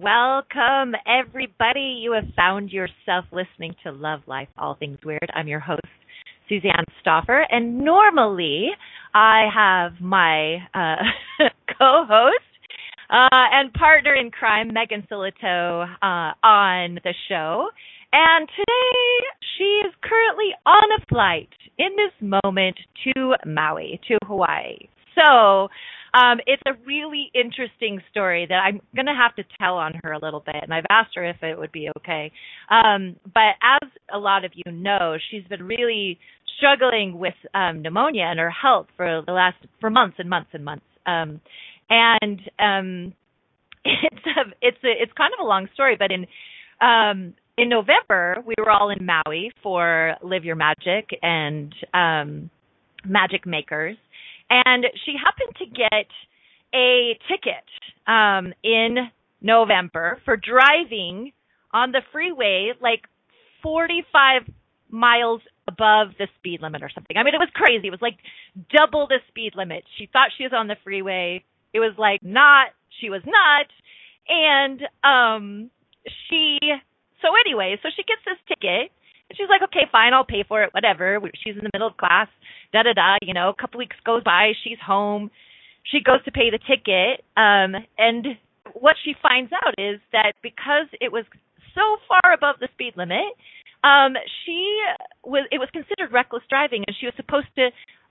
Welcome, everybody. You have found yourself listening to Love Life, All Things Weird. I'm your host, Suzanne Stoffer, and normally I have my uh, co-host uh, and partner in crime, Megan Sillito, uh, on the show. And today she is currently on a flight in this moment to Maui, to Hawaii. So um, it's a really interesting story that I'm going to have to tell on her a little bit, and I've asked her if it would be okay. Um, but as a lot of you know, she's been really struggling with um, pneumonia and her health for the last for months and months and months. Um, and um, it's a, it's a, it's kind of a long story, but in um, in November we were all in Maui for Live Your Magic and um, Magic Makers and she happened to get a ticket um, in November for driving on the freeway like 45 miles above the speed limit or something. I mean, it was crazy. It was like double the speed limit. She thought she was on the freeway. It was like not, she was not. And um she so anyway, so she gets this ticket she's like, okay, fine, I'll pay for it, whatever. She's in the middle of class, da da da. You know, a couple weeks goes by, she's home. She goes to pay the ticket, um, and what she finds out is that because it was so far above the speed limit, um, she was it was considered reckless driving, and she was supposed to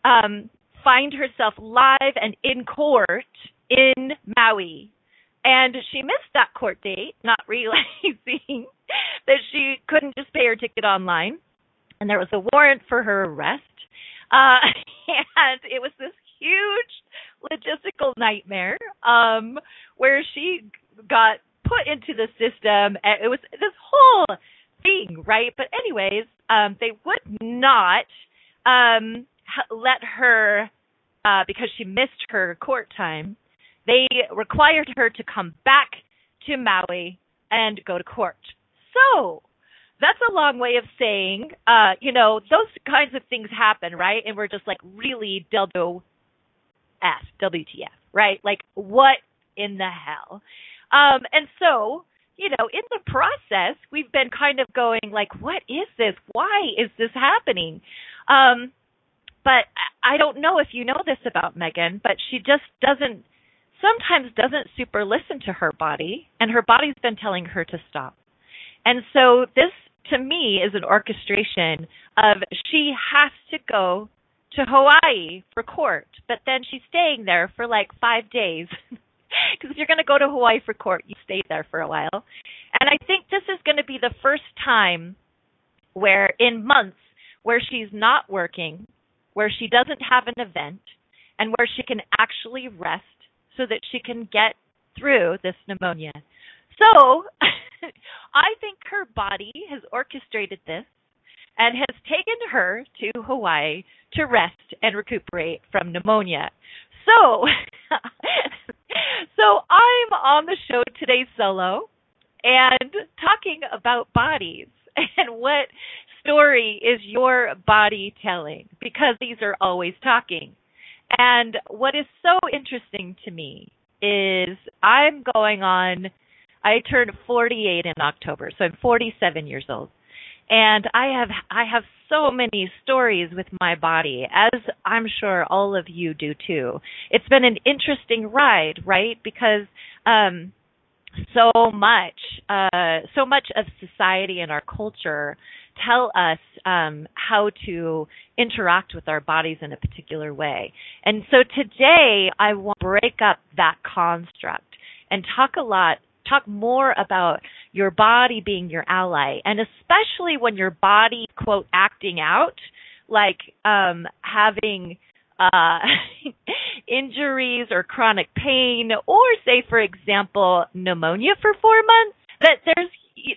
um, find herself live and in court in Maui and she missed that court date, not realizing that she couldn't just pay her ticket online. And there was a warrant for her arrest. Uh, and it was this huge logistical nightmare um, where she got put into the system. It was this whole thing, right? But, anyways, um, they would not um, let her, uh, because she missed her court time, they required her to come back to Maui and go to court. So that's a long way of saying, uh, you know, those kinds of things happen, right? And we're just like really dildo F, WTF, right? Like what in the hell? Um, and so, you know, in the process, we've been kind of going like, what is this? Why is this happening? Um, but I don't know if you know this about Megan, but she just doesn't sometimes doesn't super listen to her body, and her body's been telling her to stop. And so this to me is an orchestration of she has to go to Hawaii for court, but then she's staying there for like five days. Because if you're going to go to Hawaii for court, you stay there for a while. And I think this is going to be the first time where, in months, where she's not working, where she doesn't have an event, and where she can actually rest so that she can get through this pneumonia. So, I think her body has orchestrated this and has taken her to Hawaii to rest and recuperate from pneumonia. So, so I'm on the show today solo and talking about bodies and what story is your body telling because these are always talking. And what is so interesting to me is I'm going on I turned 48 in October, so I'm 47 years old. And I have I have so many stories with my body, as I'm sure all of you do too. It's been an interesting ride, right? Because um so much uh so much of society and our culture tell us um, how to interact with our bodies in a particular way. And so today I want to break up that construct and talk a lot talk more about your body being your ally and especially when your body quote acting out like um having uh injuries or chronic pain or say for example pneumonia for 4 months that there's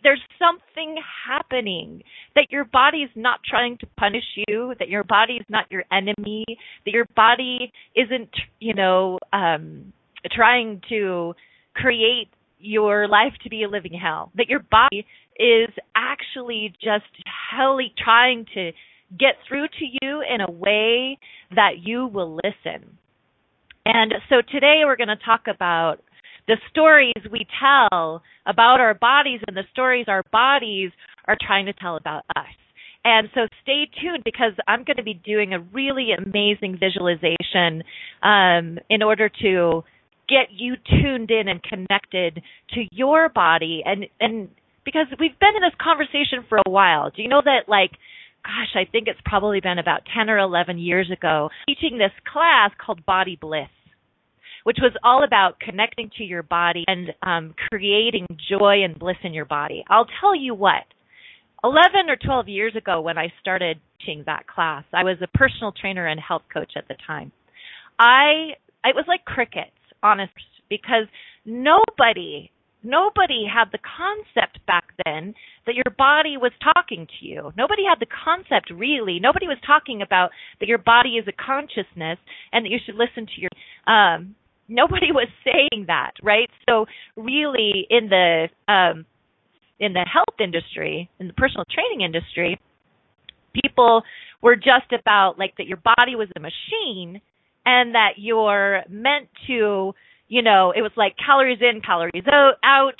there's something happening that your body is not trying to punish you that your body is not your enemy that your body isn't you know um trying to create your life to be a living hell that your body is actually just helly trying to get through to you in a way that you will listen. And so today we're going to talk about the stories we tell about our bodies and the stories our bodies are trying to tell about us. And so stay tuned because I'm going to be doing a really amazing visualization um, in order to get you tuned in and connected to your body and and because we've been in this conversation for a while. Do you know that like gosh, I think it's probably been about 10 or 11 years ago teaching this class called Body Bliss which was all about connecting to your body and um, creating joy and bliss in your body. I'll tell you what, 11 or 12 years ago when I started teaching that class, I was a personal trainer and health coach at the time. I it was like crickets, honest, because nobody nobody had the concept back then that your body was talking to you. Nobody had the concept really. Nobody was talking about that your body is a consciousness and that you should listen to your um nobody was saying that, right? So really in the um in the health industry, in the personal training industry, people were just about like that your body was a machine and that you're meant to, you know, it was like calories in, calories out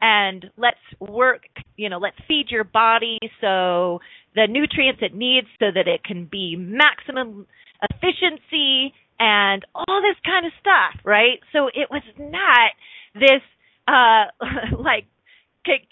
and let's work, you know, let's feed your body so the nutrients it needs so that it can be maximum efficiency and all this kind of stuff, right? So it was not this uh like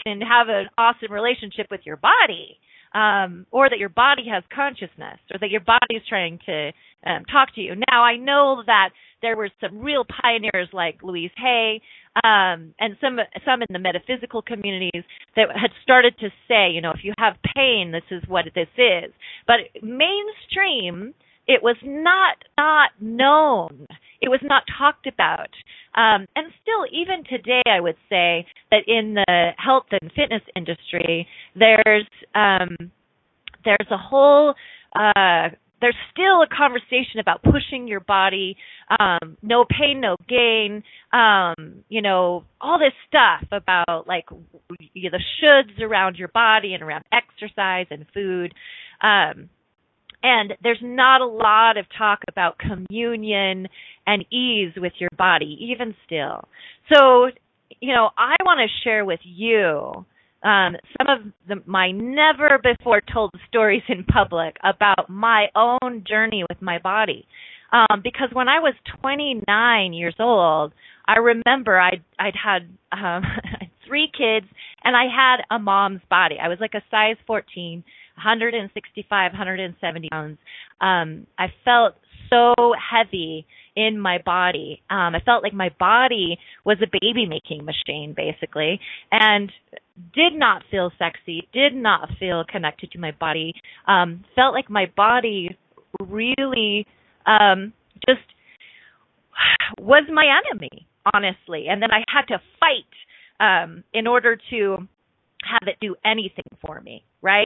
can have an awesome relationship with your body um or that your body has consciousness or that your body is trying to um talk to you. Now I know that there were some real pioneers like Louise Hay um and some some in the metaphysical communities that had started to say, you know, if you have pain, this is what this is. But mainstream it was not not known. It was not talked about. Um, and still, even today, I would say that in the health and fitness industry, there's um, there's a whole uh, there's still a conversation about pushing your body, um, no pain, no gain, um, you know, all this stuff about like you know, the shoulds around your body and around exercise and food. Um, and there's not a lot of talk about communion and ease with your body, even still. So, you know, I want to share with you um, some of the, my never before told stories in public about my own journey with my body. Um, because when I was 29 years old, I remember I'd I'd had um, three kids and I had a mom's body. I was like a size 14 165, 170 pounds. Um, I felt so heavy in my body. Um, I felt like my body was a baby making machine, basically, and did not feel sexy, did not feel connected to my body. Um, felt like my body really um, just was my enemy, honestly. And then I had to fight um, in order to have it do anything for me, right?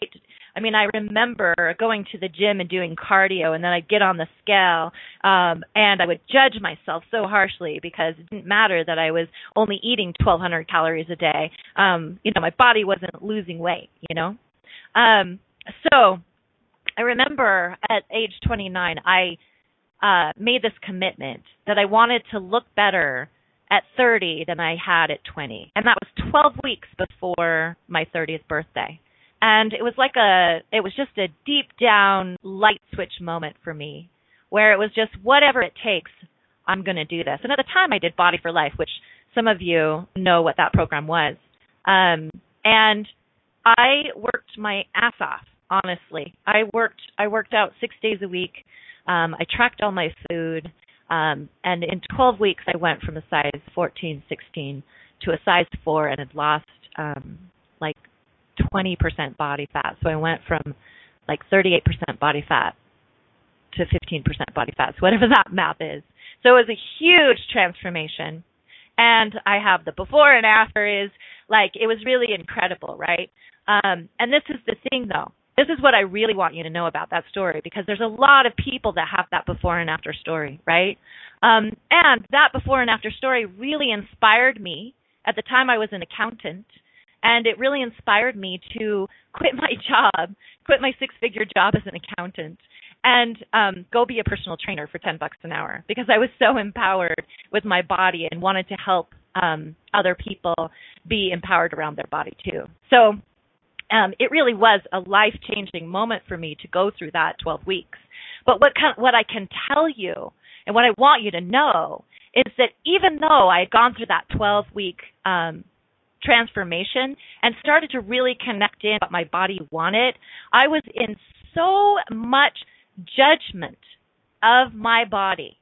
I mean, I remember going to the gym and doing cardio, and then I'd get on the scale, um, and I would judge myself so harshly because it didn't matter that I was only eating 1,200 calories a day. Um, you know, my body wasn't losing weight, you know? Um, so I remember at age 29, I uh, made this commitment that I wanted to look better at 30 than I had at 20. And that was 12 weeks before my 30th birthday. And it was like a, it was just a deep down light switch moment for me where it was just whatever it takes, I'm going to do this. And at the time I did Body for Life, which some of you know what that program was. Um, and I worked my ass off, honestly. I worked I worked out 6 days a week. Um I tracked all my food. Um and in 12 weeks I went from a size 14, 16 to a size 4 and had lost um like 20% body fat. So I went from like 38% body fat to 15% body fat, so whatever that math is. So it was a huge transformation. And I have the before and after is like it was really incredible, right? Um, and this is the thing though. This is what I really want you to know about that story because there's a lot of people that have that before and after story, right? Um, and that before and after story really inspired me. At the time, I was an accountant, and it really inspired me to quit my job, quit my six-figure job as an accountant, and um, go be a personal trainer for 10 bucks an hour because I was so empowered with my body and wanted to help um, other people be empowered around their body too. So um, it really was a life changing moment for me to go through that 12 weeks. But what kind, what I can tell you and what I want you to know is that even though I had gone through that 12 week um, transformation and started to really connect in what my body wanted, I was in so much judgment of my body.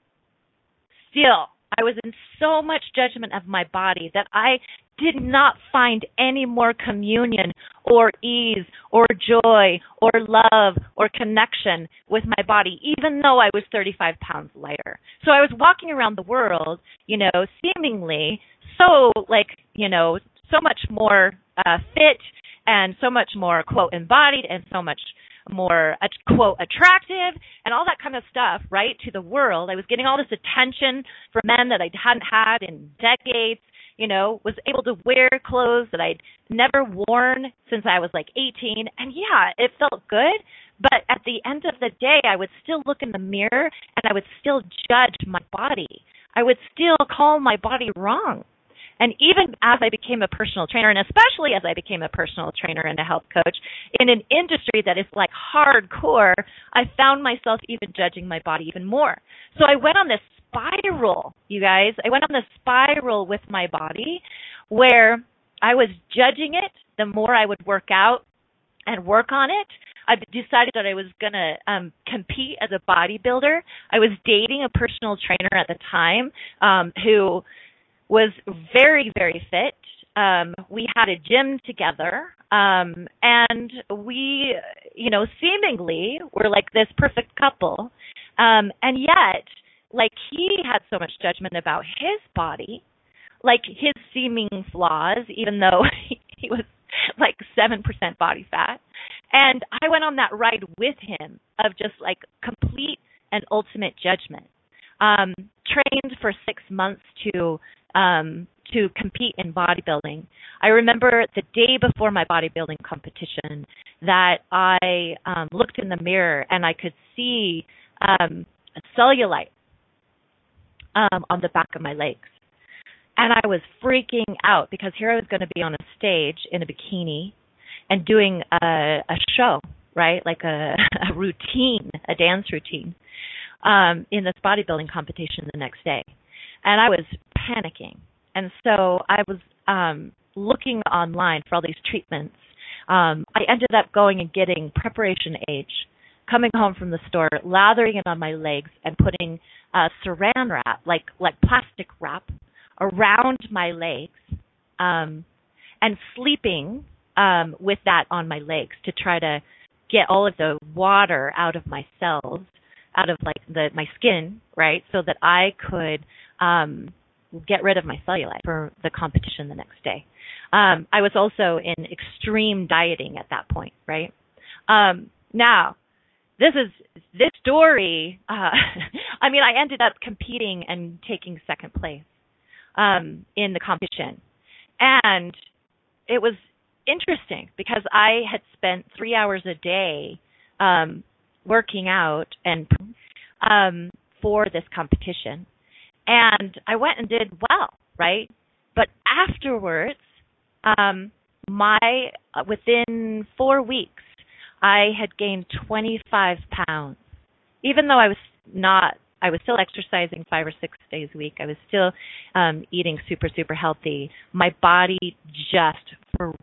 Still, I was in so much judgment of my body that I did not find any more communion or ease or joy or love or connection with my body, even though I was 35 pounds lighter. So I was walking around the world, you know, seemingly so like, you know, so much more uh, fit and so much more, quote, embodied and so much more quote attractive and all that kind of stuff right to the world. I was getting all this attention from men that i hadn't had in decades you know was able to wear clothes that i'd never worn since i was like 18 and yeah it felt good but at the end of the day i would still look in the mirror and i would still judge my body. I would still call my body wrong and even as I became a personal trainer, and especially as I became a personal trainer and a health coach in an industry that is like hardcore, I found myself even judging my body even more. So I went on this spiral, you guys. I went on this spiral with my body where I was judging it the more I would work out and work on it. I decided that I was going to um, compete as a bodybuilder. I was dating a personal trainer at the time um, who was very, very fit. Um, we had a gym together, um, and we, you know, seemingly were like this perfect couple. Um, and yet, like he had so much judgment about his body, like his seeming flaws, even though he, he was like 7% body fat. And I went on that ride with him of just like complete and ultimate judgment. Um, trained for six months to um, to compete in bodybuilding. I remember the day before my bodybuilding competition that I um, looked in the mirror and I could see um, cellulite um, on the back of my legs. And I was freaking out because here I was going to be on a stage in a bikini and doing a, a show, right? Like a, a routine, a dance routine um, in this bodybuilding competition the next day and I was panicking. And so I was um, looking online for all these treatments. Um, I ended up going and getting preparation H, coming home from the store, lathering it on my legs, and putting uh, saran wrap, like like plastic wrap, around my legs, um, and sleeping um, with that on my legs to try to get all of the water out of my cells, out of like the my skin, right, so that I could um, get rid of my cellulite for the competition the next day. Um, I was also in extreme dieting at that point, right? Um, now, this is this story. Uh, I mean, I ended up competing and taking second place um, in the competition, and it was interesting because I had spent three hours a day um, working out and um, for this competition and I went and did well, right? But afterwards, um, my uh, within four weeks, I had gained 25 pounds. Even though I was not, I was still exercising five or six days a week. I was still um, eating super, super healthy. My body just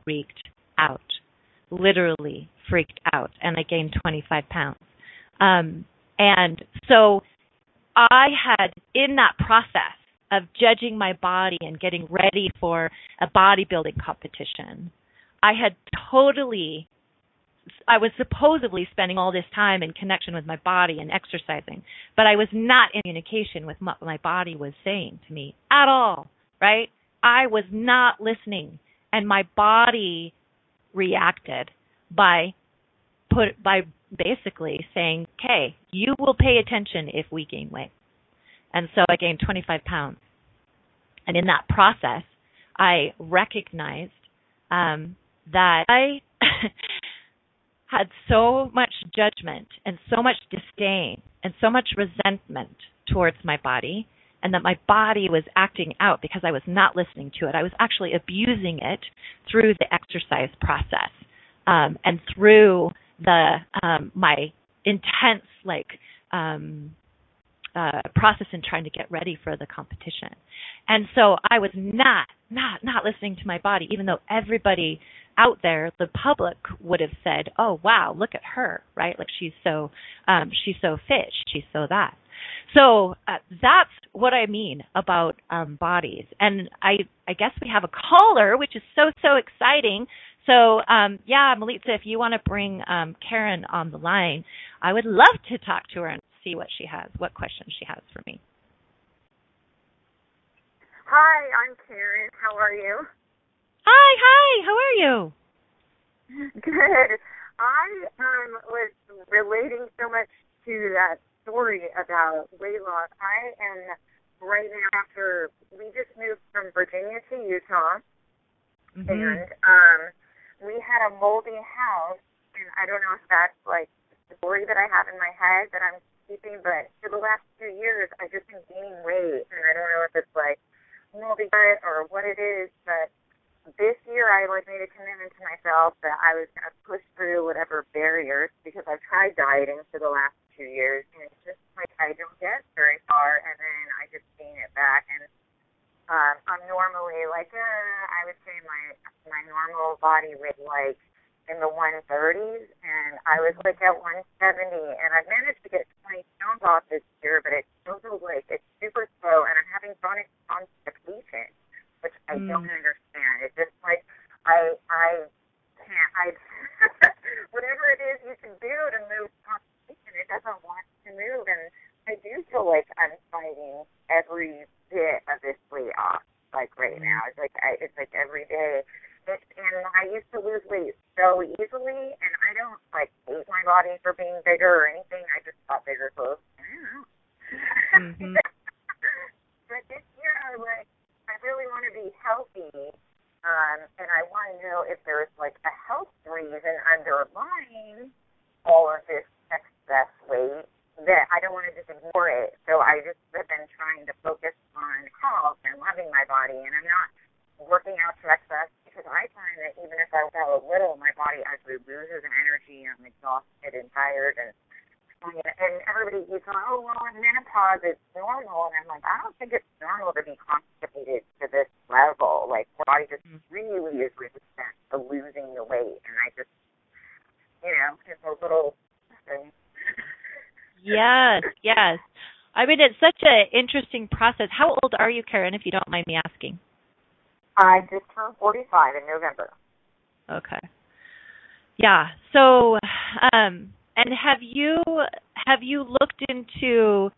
freaked out. literally freaked out and I gained 25 pounds. Um, and so I had, in that process of judging my body and getting ready for a bodybuilding competition, I had totally I was supposedly spending all this time in connection with my body and exercising, but I was not in communication with what my body was saying to me at all, right? I was not listening and my body reacted by put by basically saying, "Okay, you will pay attention if we gain weight." And so I gained 25 pounds. And in that process, I recognized um, that I had so much judgment and so much disdain and so much resentment towards my body and that my body was acting out because I was not listening to it. I was actually abusing it through the exercise process um, and through the um, my intense like um, uh, process in trying to get ready for the competition. And so I was not not not listening to my body, even though everybody out there, the public would have said, "Oh wow, look at her!" Right? Like she's so um, she's so fit, she's so that. So uh, that's what I mean about um, bodies. And I I guess we have a caller, which is so so exciting. So um, yeah, Melitza, if you want to bring um, Karen on the line, I would love to talk to her and see what she has, what questions she has for me. Hi, I'm Karen. How are you? Hi, hi. How are you? Good. I um was relating so much to that story about weight loss. I am right now after we just moved from Virginia to Utah, mm-hmm. and um we had a moldy house, and I don't know if that's like the story that I have in my head that I'm keeping, but for the last two years I've just been gaining weight, and I don't know if it's like moldy gut or what it is, but this year I like made a commitment to myself that I was going to push through whatever barriers because I've tried dieting for the last two years and it's just like I don't get very far and then I just gain it back and um, I'm normally like uh, I would say my my normal body weight like in the 130s and I was like at 170 and I've managed to get 20 pounds off this year but it's still like it's super slow and I'm having chronic constipation which I mm. don't understand. It's just like I I can't I whatever it is you can do to move competition, it doesn't want to move and I do feel like I'm fighting every bit of this weight off, like right mm. now. It's like I it's like every day. It, and I used to lose weight so easily, and I don't like hate my body for being bigger or anything. I just thought bigger clothes. I don't know. Mm-hmm. but this year, I like I really want to be healthy, um, and I want to know if there's like a health reason underlying all of this excess weight that I don't want to just ignore it. So I just have been trying to focus on health and loving my body, and I'm not working out to excess because I find that even if I work out a little, my body actually loses. I'm exhausted and tired, and and everybody keeps going, oh, well, in menopause it's normal. And I'm like, I don't think it's normal to be constipated to this level. Like, your body just mm-hmm. really is resistant to losing the weight. And I just, you know, it's a little thing. Yes, yes. I mean, it's such an interesting process. How old are you, Karen, if you don't mind me asking? I just turned 45 in November. Okay. Yeah. So, um, and have you have you looked into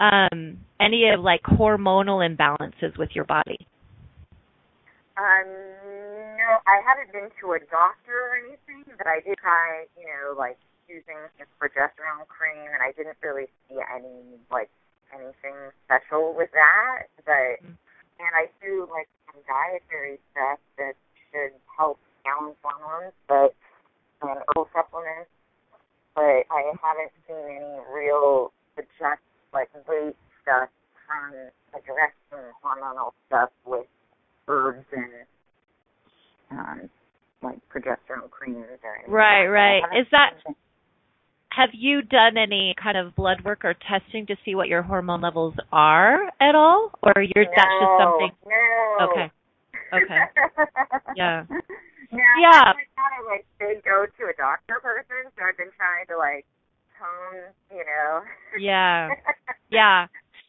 um, any of like hormonal imbalances with your body? Um, no, I haven't been to a doctor or anything, but I did try, you know, like using a progesterone cream, and I didn't really see any like anything special with that. But mm-hmm. and I do like some dietary stuff that should help balance hormones, but and herbal supplements but I haven't seen any real suggest like weight stuff from addressing hormonal stuff with herbs and um, like progesterone creams or anything. Right, right. Is that have you done any kind of blood work or testing to see what your hormone levels are at all, or you're no, that's just something? No. Okay. Okay. yeah. Now, Yeah. A like big go to a doctor person, so I've been trying to like tone, you know. Yeah. Yeah.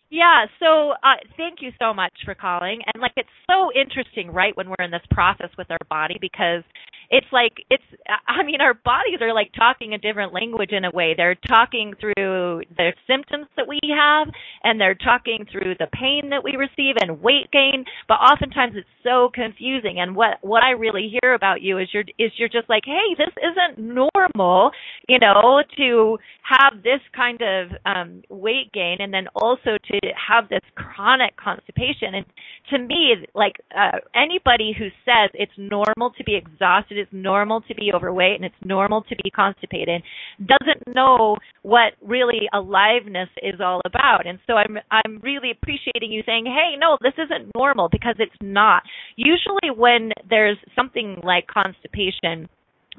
Yeah, so uh thank you so much for calling. And like it's so interesting right when we're in this process with our body because it's like it's I mean our bodies are like talking a different language in a way. They're talking through the symptoms that we have and they're talking through the pain that we receive and weight gain, but oftentimes it's so confusing and what what I really hear about you is you're is you're just like, "Hey, this isn't normal, you know, to have this kind of um weight gain and then also to have this chronic constipation." And to me, like uh anybody who says it's normal to be exhausted it's normal to be overweight and it's normal to be constipated doesn't know what really aliveness is all about. And so I'm I'm really appreciating you saying, "Hey, no, this isn't normal because it's not." Usually when there's something like constipation,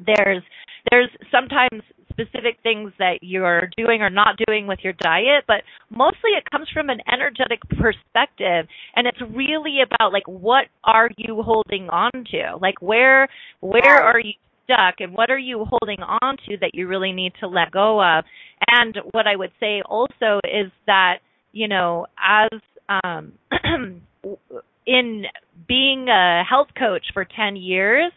there's there's sometimes specific things that you're doing or not doing with your diet, but mostly it comes from an energetic perspective and it's really about like what are you holding on to? Like where where are you stuck and what are you holding on to that you really need to let go of? And what I would say also is that, you know, as um in being a health coach for 10 years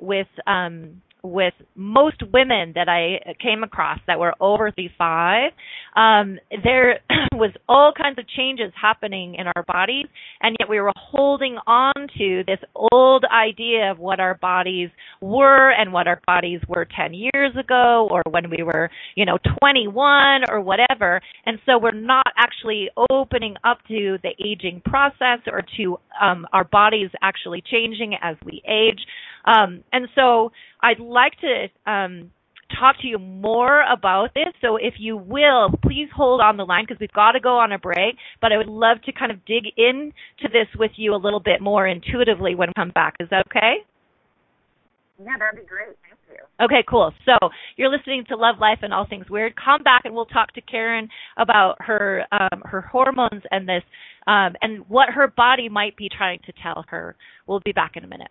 with um with most women that I came across that were over 35, um, there was all kinds of changes happening in our bodies, and yet we were holding on to this old idea of what our bodies were and what our bodies were 10 years ago or when we were, you know, 21 or whatever. And so we're not actually opening up to the aging process or to um, our bodies actually changing as we age. Um, and so I'd like to um, talk to you more about this. So if you will, please hold on the line because we've got to go on a break. But I would love to kind of dig into this with you a little bit more intuitively when we come back. Is that okay? Yeah, that'd be great. Thank you. Okay, cool. So you're listening to Love Life and All Things Weird. Come back and we'll talk to Karen about her um, her hormones and this um, and what her body might be trying to tell her. We'll be back in a minute.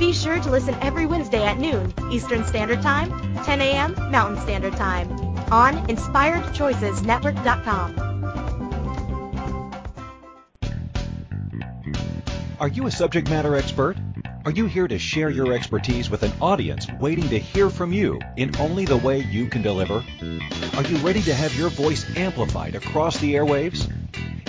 Be sure to listen every Wednesday at noon Eastern Standard Time, 10 a.m. Mountain Standard Time on InspiredChoicesNetwork.com. Are you a subject matter expert? Are you here to share your expertise with an audience waiting to hear from you in only the way you can deliver? Are you ready to have your voice amplified across the airwaves?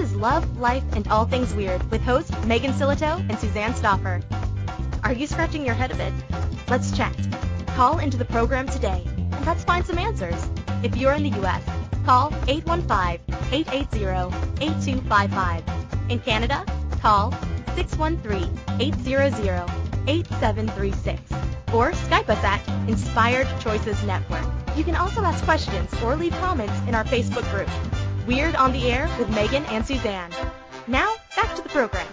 is Love, Life, and All Things Weird with hosts Megan Sillito and Suzanne Stoffer. Are you scratching your head a bit? Let's chat. Call into the program today and let's find some answers. If you're in the U.S., call 815-880-8255. In Canada, call 613-800-8736 or Skype us at Inspired Choices Network. You can also ask questions or leave comments in our Facebook group. Weird on the Air with Megan and Suzanne. Now, back to the program.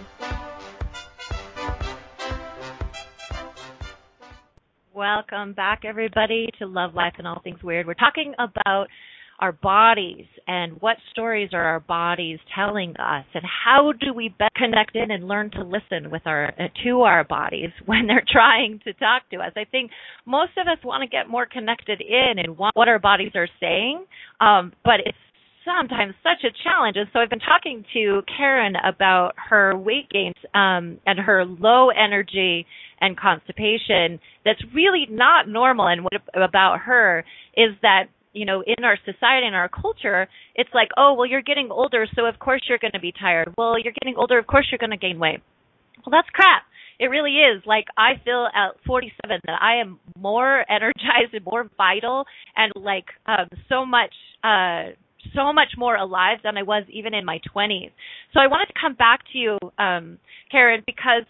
Welcome back, everybody, to Love, Life, and All Things Weird. We're talking about our bodies and what stories are our bodies telling us, and how do we connect in and learn to listen with our uh, to our bodies when they're trying to talk to us. I think most of us want to get more connected in and what our bodies are saying, um, but it's sometimes such a challenge. And so I've been talking to Karen about her weight gains um, and her low energy and constipation. That's really not normal. And what about her is that you know, in our society and our culture, it's like, oh, well, you're getting older, so of course you're going to be tired. Well, you're getting older, of course you're going to gain weight. Well, that's crap. It really is. Like I feel at 47 that I am more energized and more vital and like um so much uh so much more alive than I was even in my 20s. So I wanted to come back to you um Karen because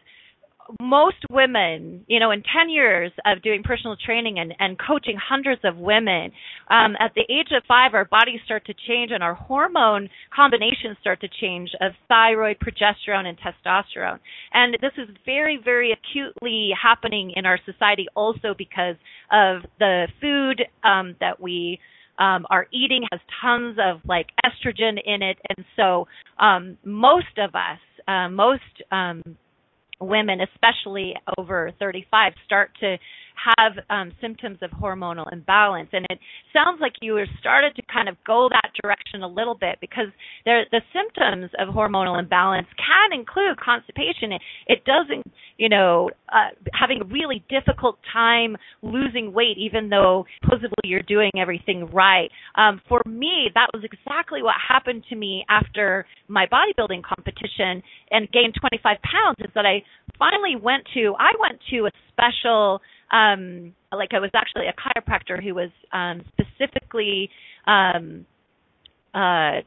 most women, you know, in 10 years of doing personal training and, and coaching hundreds of women, um, at the age of five, our bodies start to change and our hormone combinations start to change of thyroid, progesterone, and testosterone. And this is very, very acutely happening in our society also because of the food um, that we um, are eating has tons of like estrogen in it. And so um, most of us, uh, most um, women, especially over 35, start to have um, symptoms of hormonal imbalance. And it sounds like you started to kind of go that direction a little bit because there, the symptoms of hormonal imbalance can include constipation. It, it doesn't, you know, uh, having a really difficult time losing weight, even though supposedly you're doing everything right. Um, for me, that was exactly what happened to me after my bodybuilding competition and gained 25 pounds. Is that I finally went to, I went to a special um like I was actually a chiropractor who was um specifically um uh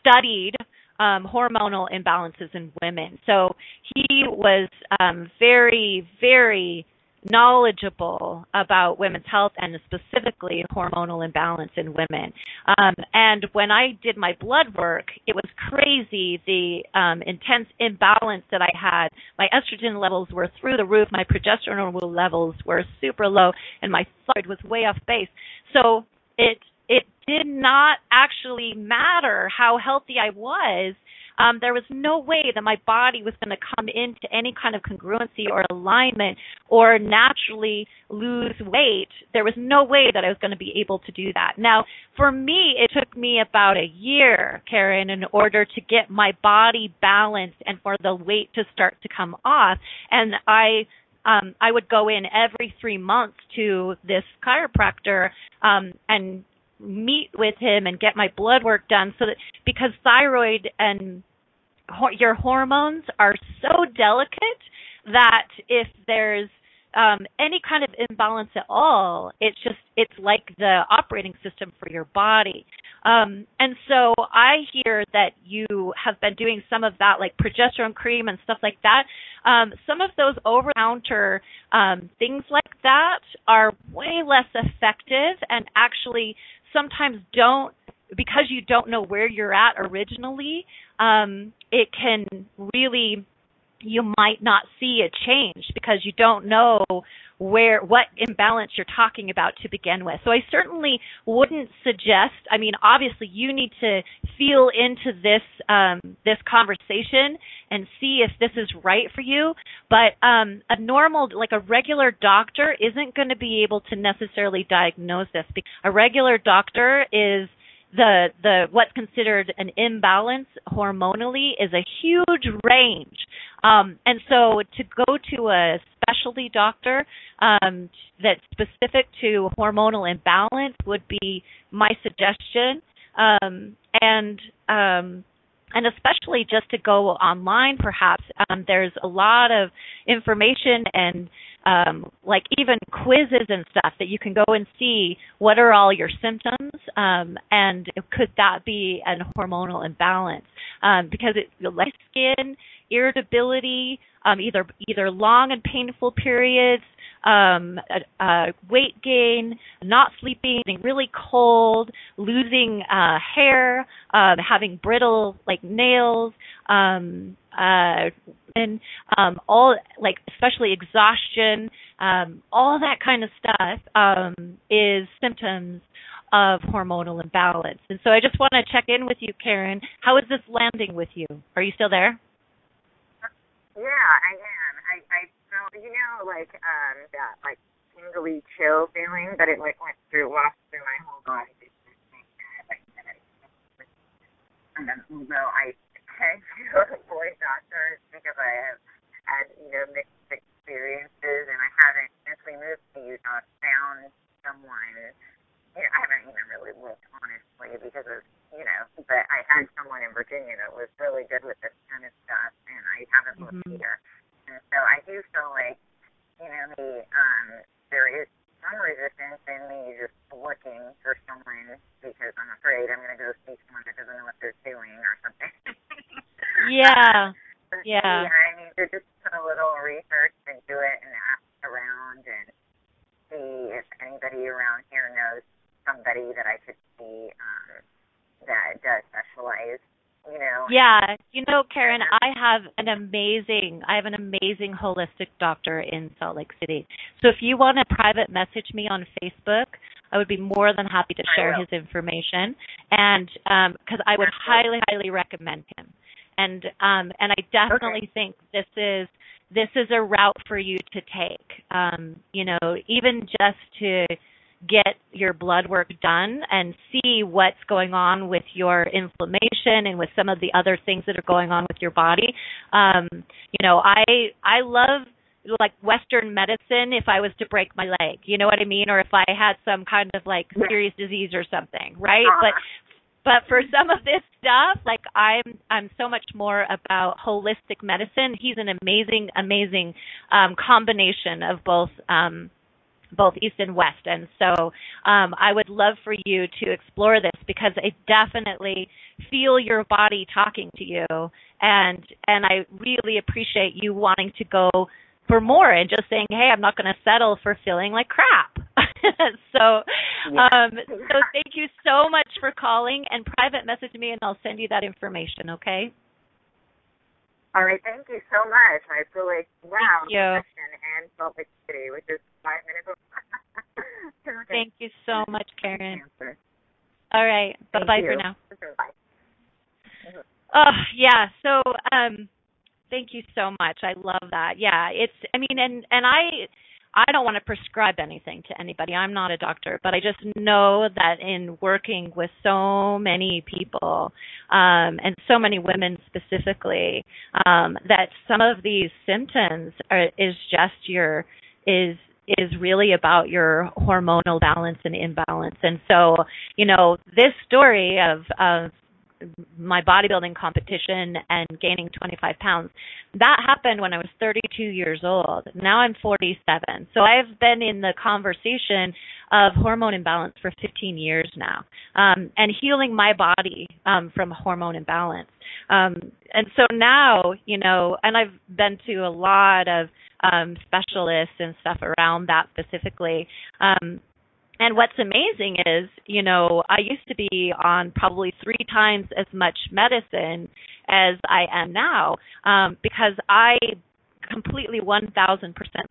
studied um hormonal imbalances in women. So he was um very very knowledgeable about women's health and specifically hormonal imbalance in women. Um, and when I did my blood work, it was crazy the um, intense imbalance that I had. My estrogen levels were through the roof, my progesterone levels were super low, and my thyroid was way off base. So it it did not actually matter how healthy I was um, there was no way that my body was going to come into any kind of congruency or alignment or naturally lose weight. There was no way that I was going to be able to do that. Now, for me, it took me about a year, Karen, in order to get my body balanced and for the weight to start to come off. And I um, I would go in every three months to this chiropractor um, and meet with him and get my blood work done so that because thyroid and your hormones are so delicate that if there's um, any kind of imbalance at all, it's just it's like the operating system for your body. Um, and so I hear that you have been doing some of that, like progesterone cream and stuff like that. Um, some of those over counter um, things like that are way less effective and actually sometimes don't because you don't know where you're at originally um it can really you might not see a change because you don't know where what imbalance you're talking about to begin with. So I certainly wouldn't suggest. I mean, obviously you need to feel into this um, this conversation and see if this is right for you. But um, a normal, like a regular doctor, isn't going to be able to necessarily diagnose this. A regular doctor is the the what's considered an imbalance hormonally is a huge range. Um, and so to go to a specialty doctor um, that's specific to hormonal imbalance would be my suggestion. Um, and um, and especially just to go online perhaps um, there's a lot of information and um, like even quizzes and stuff that you can go and see what are all your symptoms um, and could that be a hormonal imbalance? Um, because it like skin irritability um, either either long and painful periods um, weight gain, not sleeping, really cold, losing uh, hair, uh, having brittle like nails, um, uh, and um, all like especially exhaustion, um, all that kind of stuff um, is symptoms of hormonal imbalance. And so I just want to check in with you, Karen. How is this landing with you? Are you still there? Yeah, I am. I, I you know, like um that like tingly chill feeling that it like went through, walked through my whole body. Like, and then although I tend to avoid doctors because I have had you know mixed amazing, I have an amazing holistic doctor in Salt Lake City. So if you want to private message me on Facebook, I would be more than happy to share his information, and because I would highly, highly recommend him. And um, and I definitely think this is this is a route for you to take. Um, you know, even just to get your blood work done and see what's going on with your inflammation and with some of the other things that are going on with your body. Um, you know, I I love like western medicine if I was to break my leg, you know what I mean, or if I had some kind of like serious disease or something, right? Uh-huh. But but for some of this stuff like i'm i'm so much more about holistic medicine he's an amazing amazing um combination of both um both east and west. And so um i would love for you to explore this because i definitely feel your body talking to you. And and i really appreciate you wanting to go for more and just saying hey i'm not going to settle for feeling like crap. So um, so thank you so much for calling and private message me and I'll send you that information, okay? All right, thank you so much. I feel like wow, you. and Salt Lake City, which is five minutes. away. Thank you so much, Karen. Answer. All right. bye bye for now. Bye. Oh, yeah. So, um thank you so much. I love that. Yeah, it's I mean and and I I don't want to prescribe anything to anybody. I'm not a doctor, but I just know that in working with so many people um and so many women specifically um that some of these symptoms are is just your is is really about your hormonal balance and imbalance. And so, you know, this story of of my bodybuilding competition and gaining 25 pounds. That happened when I was 32 years old. Now I'm 47. So I've been in the conversation of hormone imbalance for 15 years now, um, and healing my body um, from hormone imbalance. Um, and so now, you know, and I've been to a lot of um, specialists and stuff around that specifically. Um, and what's amazing is, you know, I used to be on probably three times as much medicine as I am now um, because I completely 1000%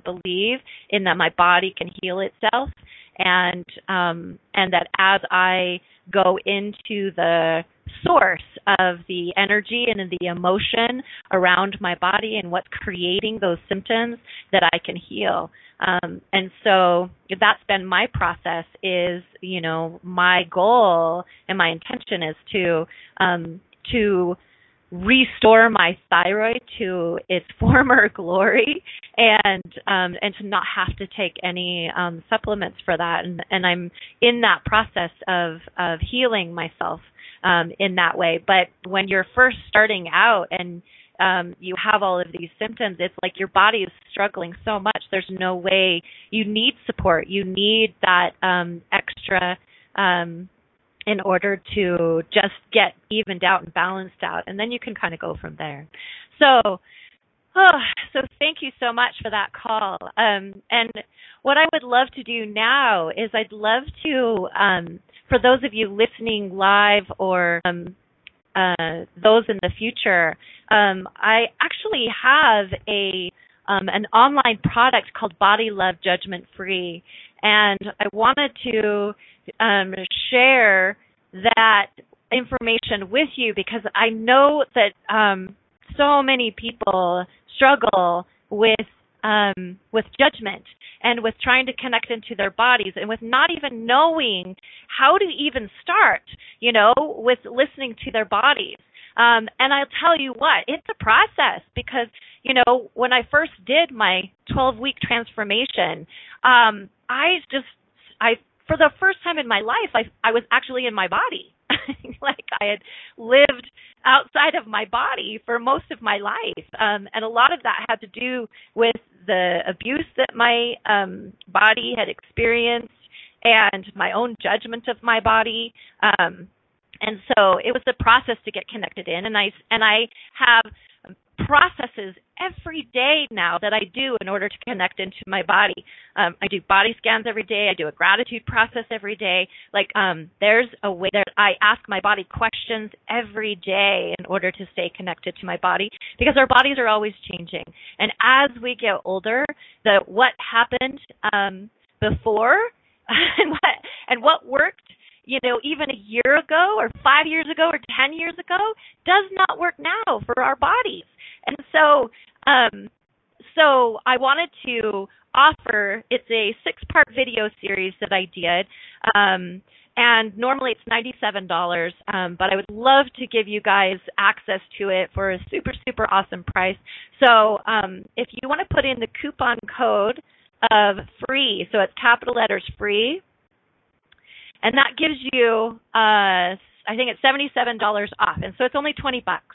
believe in that my body can heal itself and um and that as I go into the source of the energy and the emotion around my body and what's creating those symptoms that I can heal. Um and so that's been my process is you know my goal and my intention is to um to restore my thyroid to its former glory and um and to not have to take any um supplements for that. And and I'm in that process of of healing myself um in that way. But when you're first starting out and um you have all of these symptoms it's like your body is struggling so much there's no way you need support. You need that um extra um in order to just get evened out and balanced out and then you can kind of go from there. So oh so thank you so much for that call. Um and what i would love to do now is i'd love to um for those of you listening live or um uh, those in the future, um, I actually have a um, an online product called Body Love Judgment Free, and I wanted to um, share that information with you because I know that um, so many people struggle with um, with judgment and with trying to connect into their bodies and with not even knowing how to even start, you know, with listening to their bodies. Um, and I'll tell you what, it's a process because, you know, when I first did my 12 week transformation, um, I just, I, for the first time in my life, I, I was actually in my body. like I had lived outside of my body for most of my life. Um, and a lot of that had to do with the abuse that my um, body had experienced and my own judgment of my body. Um, and so it was a process to get connected in and I and I have processes every day now that I do in order to connect into my body. Um, I do body scans every day. I do a gratitude process every day. Like um, there's a way that I ask my body questions every day in order to stay connected to my body because our bodies are always changing. And as we get older, the what happened um, before and what and what worked you know, even a year ago or five years ago or 10 years ago does not work now for our bodies. And so, um, so I wanted to offer, it's a six part video series that I did. Um, and normally it's $97, um, but I would love to give you guys access to it for a super, super awesome price. So um, if you want to put in the coupon code of free, so it's capital letters free, and that gives you uh I think it's $77 off. And so it's only 20 bucks.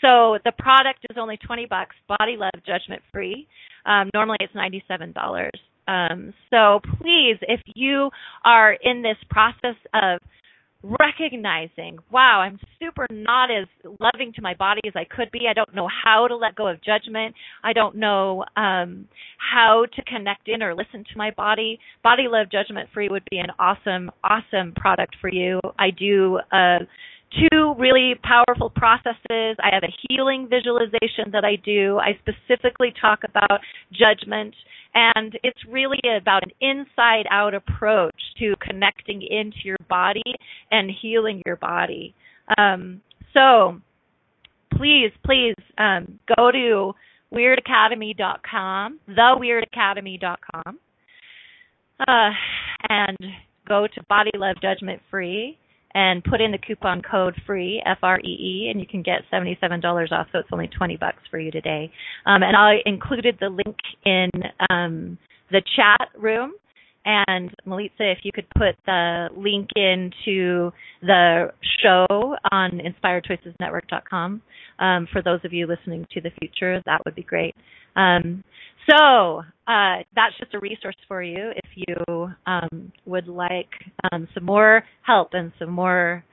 So the product is only 20 bucks, body love judgment free. Um, normally it's $97. Um, so please, if you are in this process of recognizing, wow, I'm super not as loving to my body as I could be. I don't know how to let go of judgment. I don't know um, how to connect in or listen to my body. Body Love Judgment Free would be an awesome, awesome product for you. I do. Uh, two really powerful processes. I have a healing visualization that I do. I specifically talk about judgment, and it's really about an inside out approach to connecting into your body and healing your body. Um, so please, please um, go to weirdacademy.com, theweirdacademy.com, uh, and go to Body Love Judgment Free and put in the coupon code free F R E E and you can get seventy seven dollars off. So it's only twenty bucks for you today. Um, and I included the link in um, the chat room. And Melissa, if you could put the link into the show on InspiredChoicesNetwork.com um, for those of you listening to the future, that would be great. Um, so uh, that's just a resource for you if you um, would like um, some more help and some more,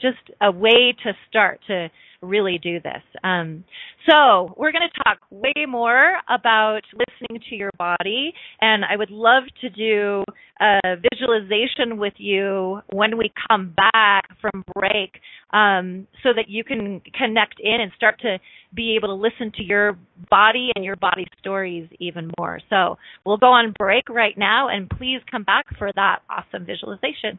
just a way to start to really do this. Um, so we're going to talk way more about listening to your body, and I would love to do a visualization with you when we come back from break, um, so that you can connect in and start to be able to listen to your body and your body stories even more. So we'll go on break right now, and please come back for that awesome visualization.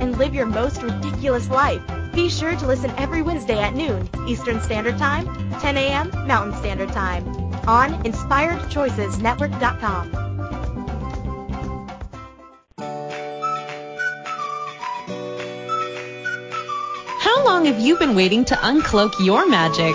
and live your most ridiculous life. Be sure to listen every Wednesday at noon Eastern Standard Time, 10 a.m. Mountain Standard Time on InspiredChoicesNetwork.com. How long have you been waiting to uncloak your magic?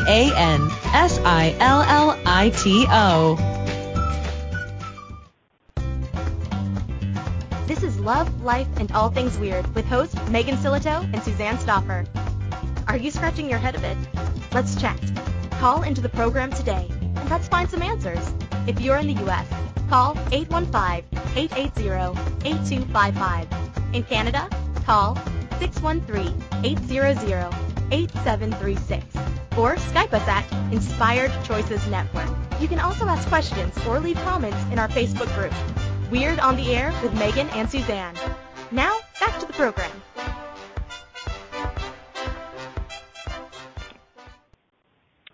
M-E-G-A-N-S-I-L-L-I-T-O. This is Love, Life, and All Things Weird with hosts Megan Sillito and Suzanne Stoffer. Are you scratching your head a bit? Let's chat. Call into the program today and let's find some answers. If you're in the U.S., call 815-880-8255. In Canada, call 613-800-8736 or Skype us at Inspired Choices Network. You can also ask questions or leave comments in our Facebook group. Weird on the Air with Megan and Suzanne. Now, back to the program.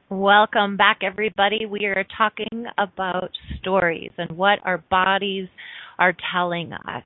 Welcome back, everybody. We are talking about stories and what our bodies are telling us.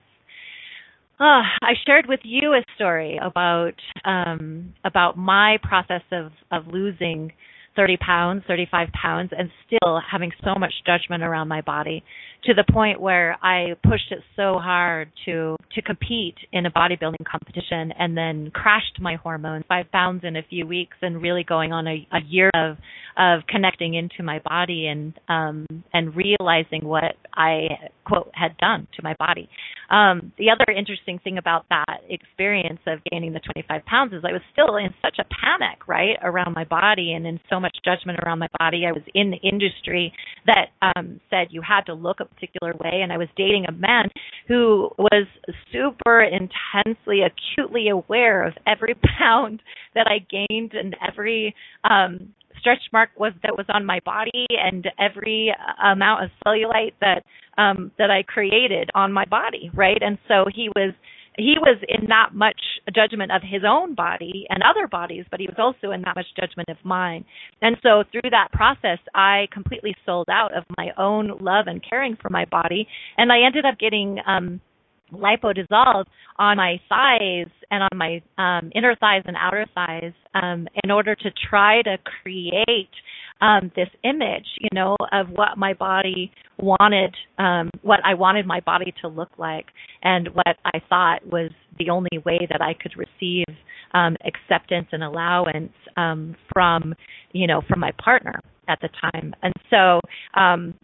Oh, I shared with you a story about um, about my process of of losing 30 pounds, 35 pounds, and still having so much judgment around my body to the point where I pushed it so hard to to compete in a bodybuilding competition and then crashed my hormones five pounds in a few weeks and really going on a, a year of of connecting into my body and um and realizing what I quote had done to my body. Um the other interesting thing about that experience of gaining the 25 pounds is I was still in such a panic, right, around my body and in so much judgment around my body. I was in the industry that um said you had to look particular way and I was dating a man who was super intensely acutely aware of every pound that I gained and every um stretch mark was that was on my body and every amount of cellulite that um that I created on my body, right? And so he was he was in that much judgment of his own body and other bodies, but he was also in that much judgment of mine. And so through that process, I completely sold out of my own love and caring for my body, and I ended up getting um on my thighs and on my um inner thighs and outer thighs um in order to try to create um this image you know of what my body wanted um what I wanted my body to look like and what I thought was the only way that I could receive um acceptance and allowance um from you know from my partner at the time. And so um,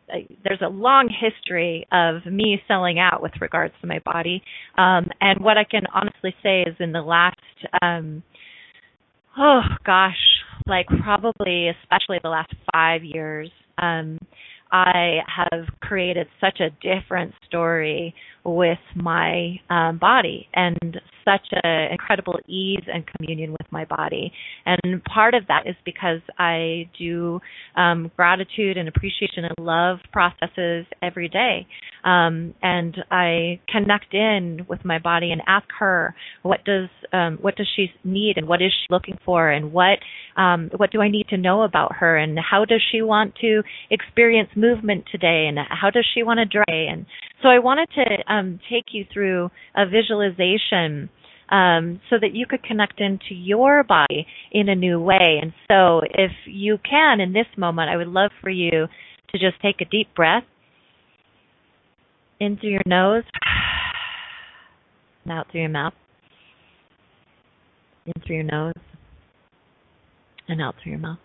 there's a long history of me selling out with regards to my body. Um, and what I can honestly say is in the last, um, oh gosh, like probably especially the last five years, um, I have created such a different story with my um, body and such an incredible ease and communion with my body. And part of that is because I do um, gratitude and appreciation and love processes every day. Um, and I connect in with my body and ask her what does um, what does she need and what is she looking for and what um, what do I need to know about her and how does she want to experience movement today and how does she want to dry and so I wanted to um, take you through a visualization um, so that you could connect into your body in a new way. And so, if you can in this moment, I would love for you to just take a deep breath in through your nose and out through your mouth. In through your nose and out through your mouth.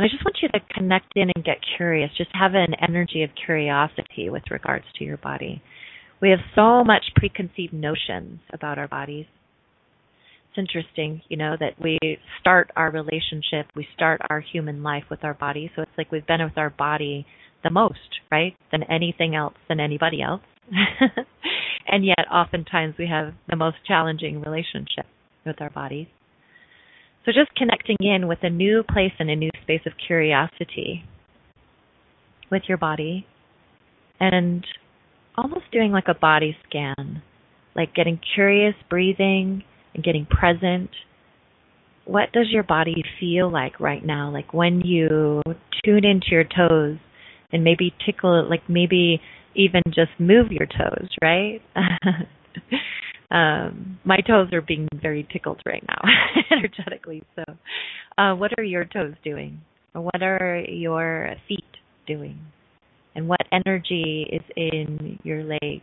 And I just want you to connect in and get curious. Just have an energy of curiosity with regards to your body. We have so much preconceived notions about our bodies. It's interesting, you know, that we start our relationship, we start our human life with our body. So it's like we've been with our body the most, right? Than anything else, than anybody else. and yet, oftentimes, we have the most challenging relationship with our bodies. So just connecting in with a new place and a new space of curiosity with your body and almost doing like a body scan, like getting curious, breathing, and getting present. What does your body feel like right now? Like when you tune into your toes and maybe tickle, it, like maybe even just move your toes, right? um, my toes are being very tickled right now, energetically. So, uh, what are your toes doing? What are your feet doing? And what energy is in your legs?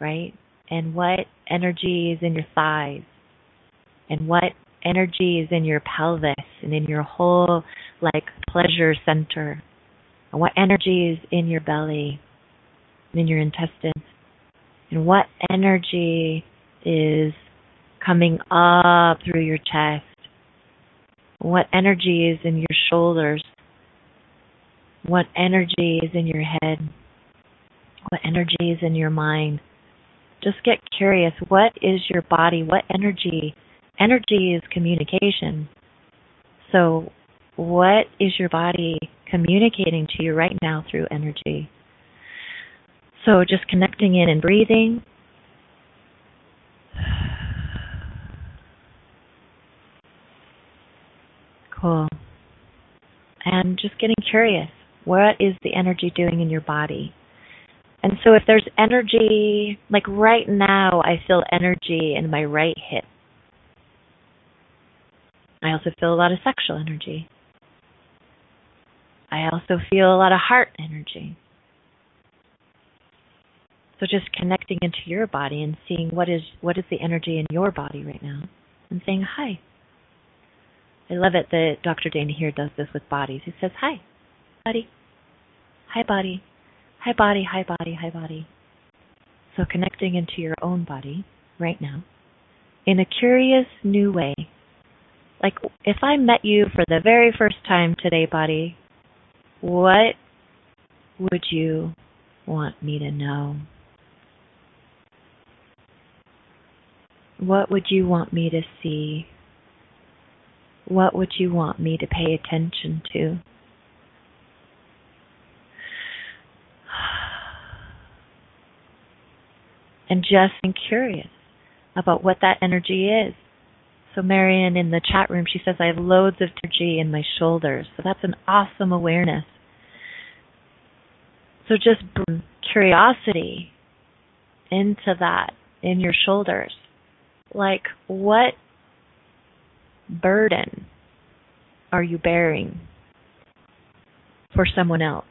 Right? And what energy is in your thighs? And what energy is in your pelvis and in your whole like pleasure center? And what energy is in your belly? And in your intestines. And what energy is coming up through your chest? What energy is in your shoulders? What energy is in your head? What energy is in your mind? Just get curious. What is your body? What energy? Energy is communication. So, what is your body communicating to you right now through energy? So, just connecting in and breathing. Cool. And just getting curious. What is the energy doing in your body? And so if there's energy, like right now, I feel energy in my right hip. I also feel a lot of sexual energy. I also feel a lot of heart energy. So just connecting into your body and seeing what is what is the energy in your body right now and saying hi. I love it that Dr. Dain Heer does this with bodies. He says, Hi, body. Hi, body. Hi, body. Hi, body. Hi, body. So connecting into your own body right now in a curious new way. Like if I met you for the very first time today, body, what would you want me to know? What would you want me to see? What would you want me to pay attention to? And just being curious about what that energy is. So, Marion in the chat room, she says, I have loads of energy in my shoulders. So, that's an awesome awareness. So, just bring curiosity into that in your shoulders. Like, what burden are you bearing for someone else?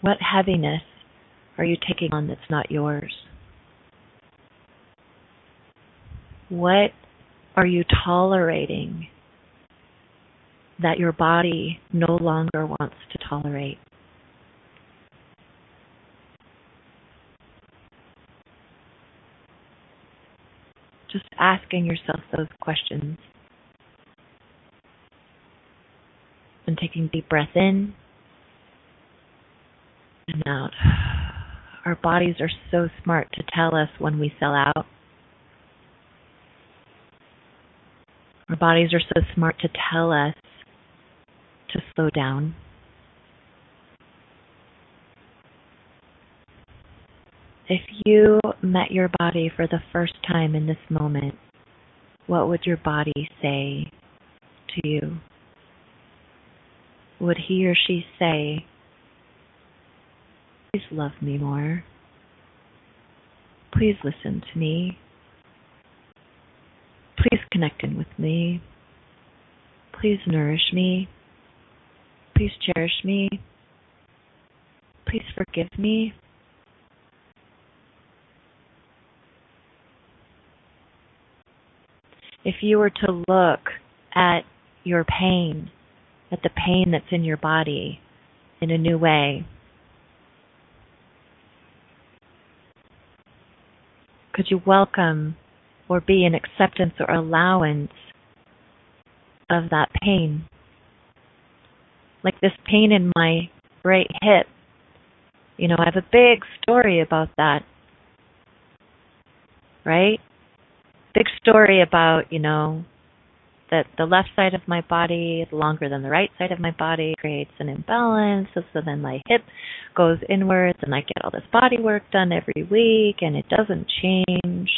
What heaviness are you taking on that's not yours? What are you tolerating that your body no longer wants to tolerate? Just asking yourself those questions and taking deep breath in and out. Our bodies are so smart to tell us when we sell out. Our bodies are so smart to tell us to slow down. If you met your body for the first time in this moment, what would your body say to you? Would he or she say, Please love me more. Please listen to me. Please connect in with me. Please nourish me. Please cherish me. Please forgive me. If you were to look at your pain, at the pain that's in your body in a new way, Could you welcome or be in acceptance or allowance of that pain? Like this pain in my right hip. You know, I have a big story about that. Right? Big story about, you know, that the left side of my body is longer than the right side of my body creates an imbalance. So, so then my hip goes inwards and I get all this body work done every week and it doesn't change.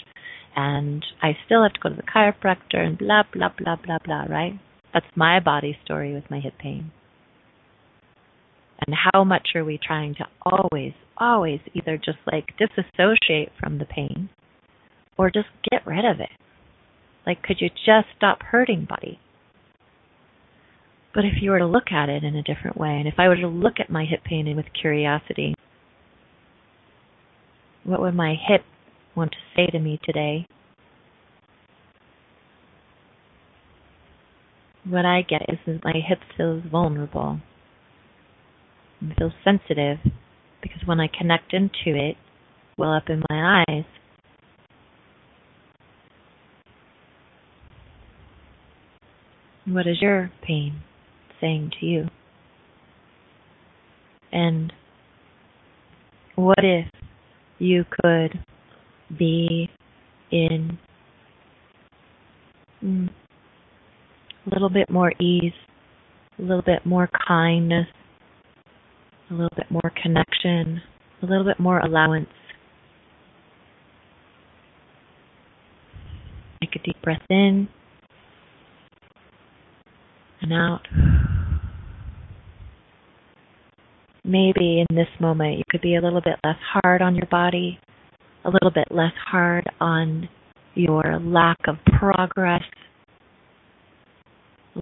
And I still have to go to the chiropractor and blah, blah, blah, blah, blah, right? That's my body story with my hip pain. And how much are we trying to always, always either just like disassociate from the pain or just get rid of it? Like, could you just stop hurting, buddy? But if you were to look at it in a different way, and if I were to look at my hip pain with curiosity, what would my hip want to say to me today? What I get is that my hip feels vulnerable. and feels sensitive because when I connect into it, well up in my eyes. What is your pain saying to you? And what if you could be in mm, a little bit more ease, a little bit more kindness, a little bit more connection, a little bit more allowance. Take a deep breath in and out. Maybe in this moment you could be a little bit less hard on your body, a little bit less hard on your lack of progress,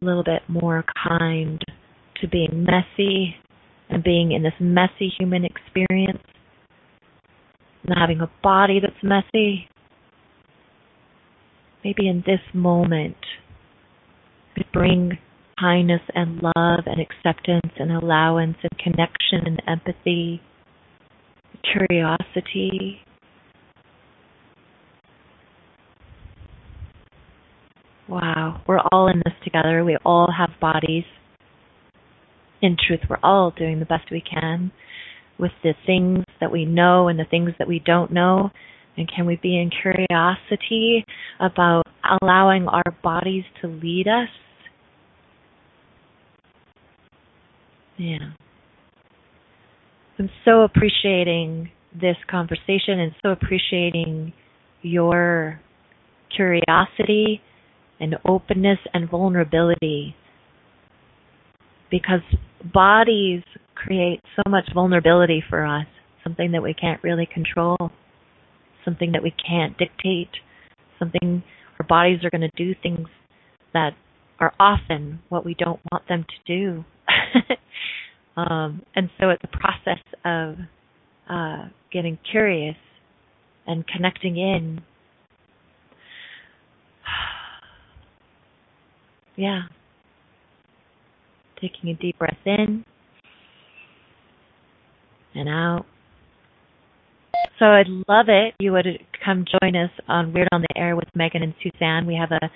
a little bit more kind to being messy and being in this messy human experience and having a body that's messy. Maybe in this moment, could bring kindness and love and acceptance and allowance and connection and empathy, curiosity. Wow, we're all in this together. We all have bodies. In truth, we're all doing the best we can with the things that we know and the things that we don't know. And can we be in curiosity about allowing our bodies to lead us Yeah. I'm so appreciating this conversation and so appreciating your curiosity and openness and vulnerability because bodies create so much vulnerability for us, something that we can't really control, something that we can't dictate, something our bodies are going to do things that are often what we don't want them to do. um, and so it's a process of uh, getting curious and connecting in. yeah. Taking a deep breath in and out. So I'd love it. If you would come join us on Weird on the Air with Megan and Suzanne. We have a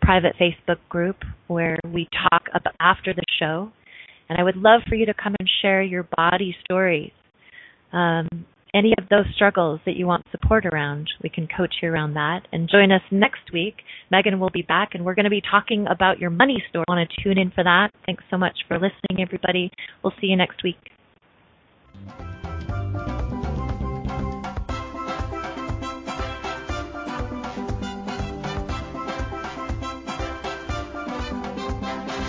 private Facebook group where we talk about after the show and I would love for you to come and share your body stories. Um, any of those struggles that you want support around, we can coach you around that. And join us next week. Megan will be back, and we're going to be talking about your money story. Want to tune in for that? Thanks so much for listening, everybody. We'll see you next week.